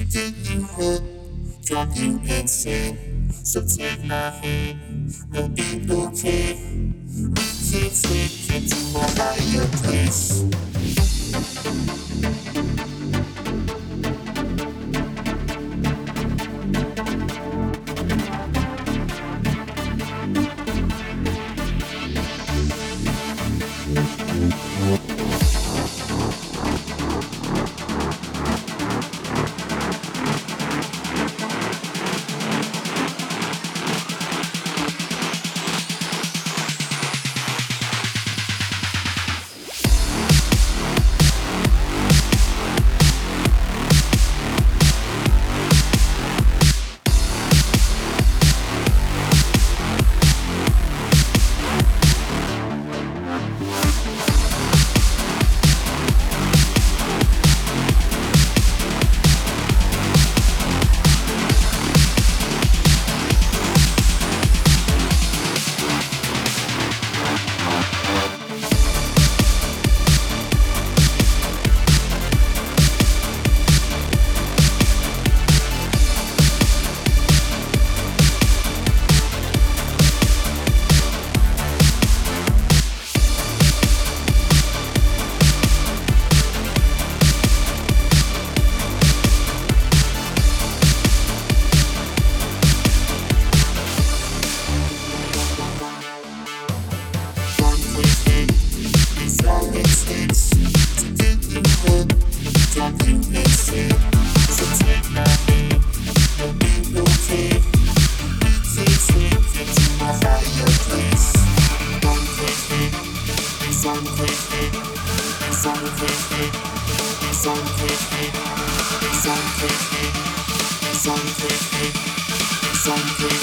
to get you hooked, drive you insane. So take my hand, we'll be okay. We can't take you to a higher place. Some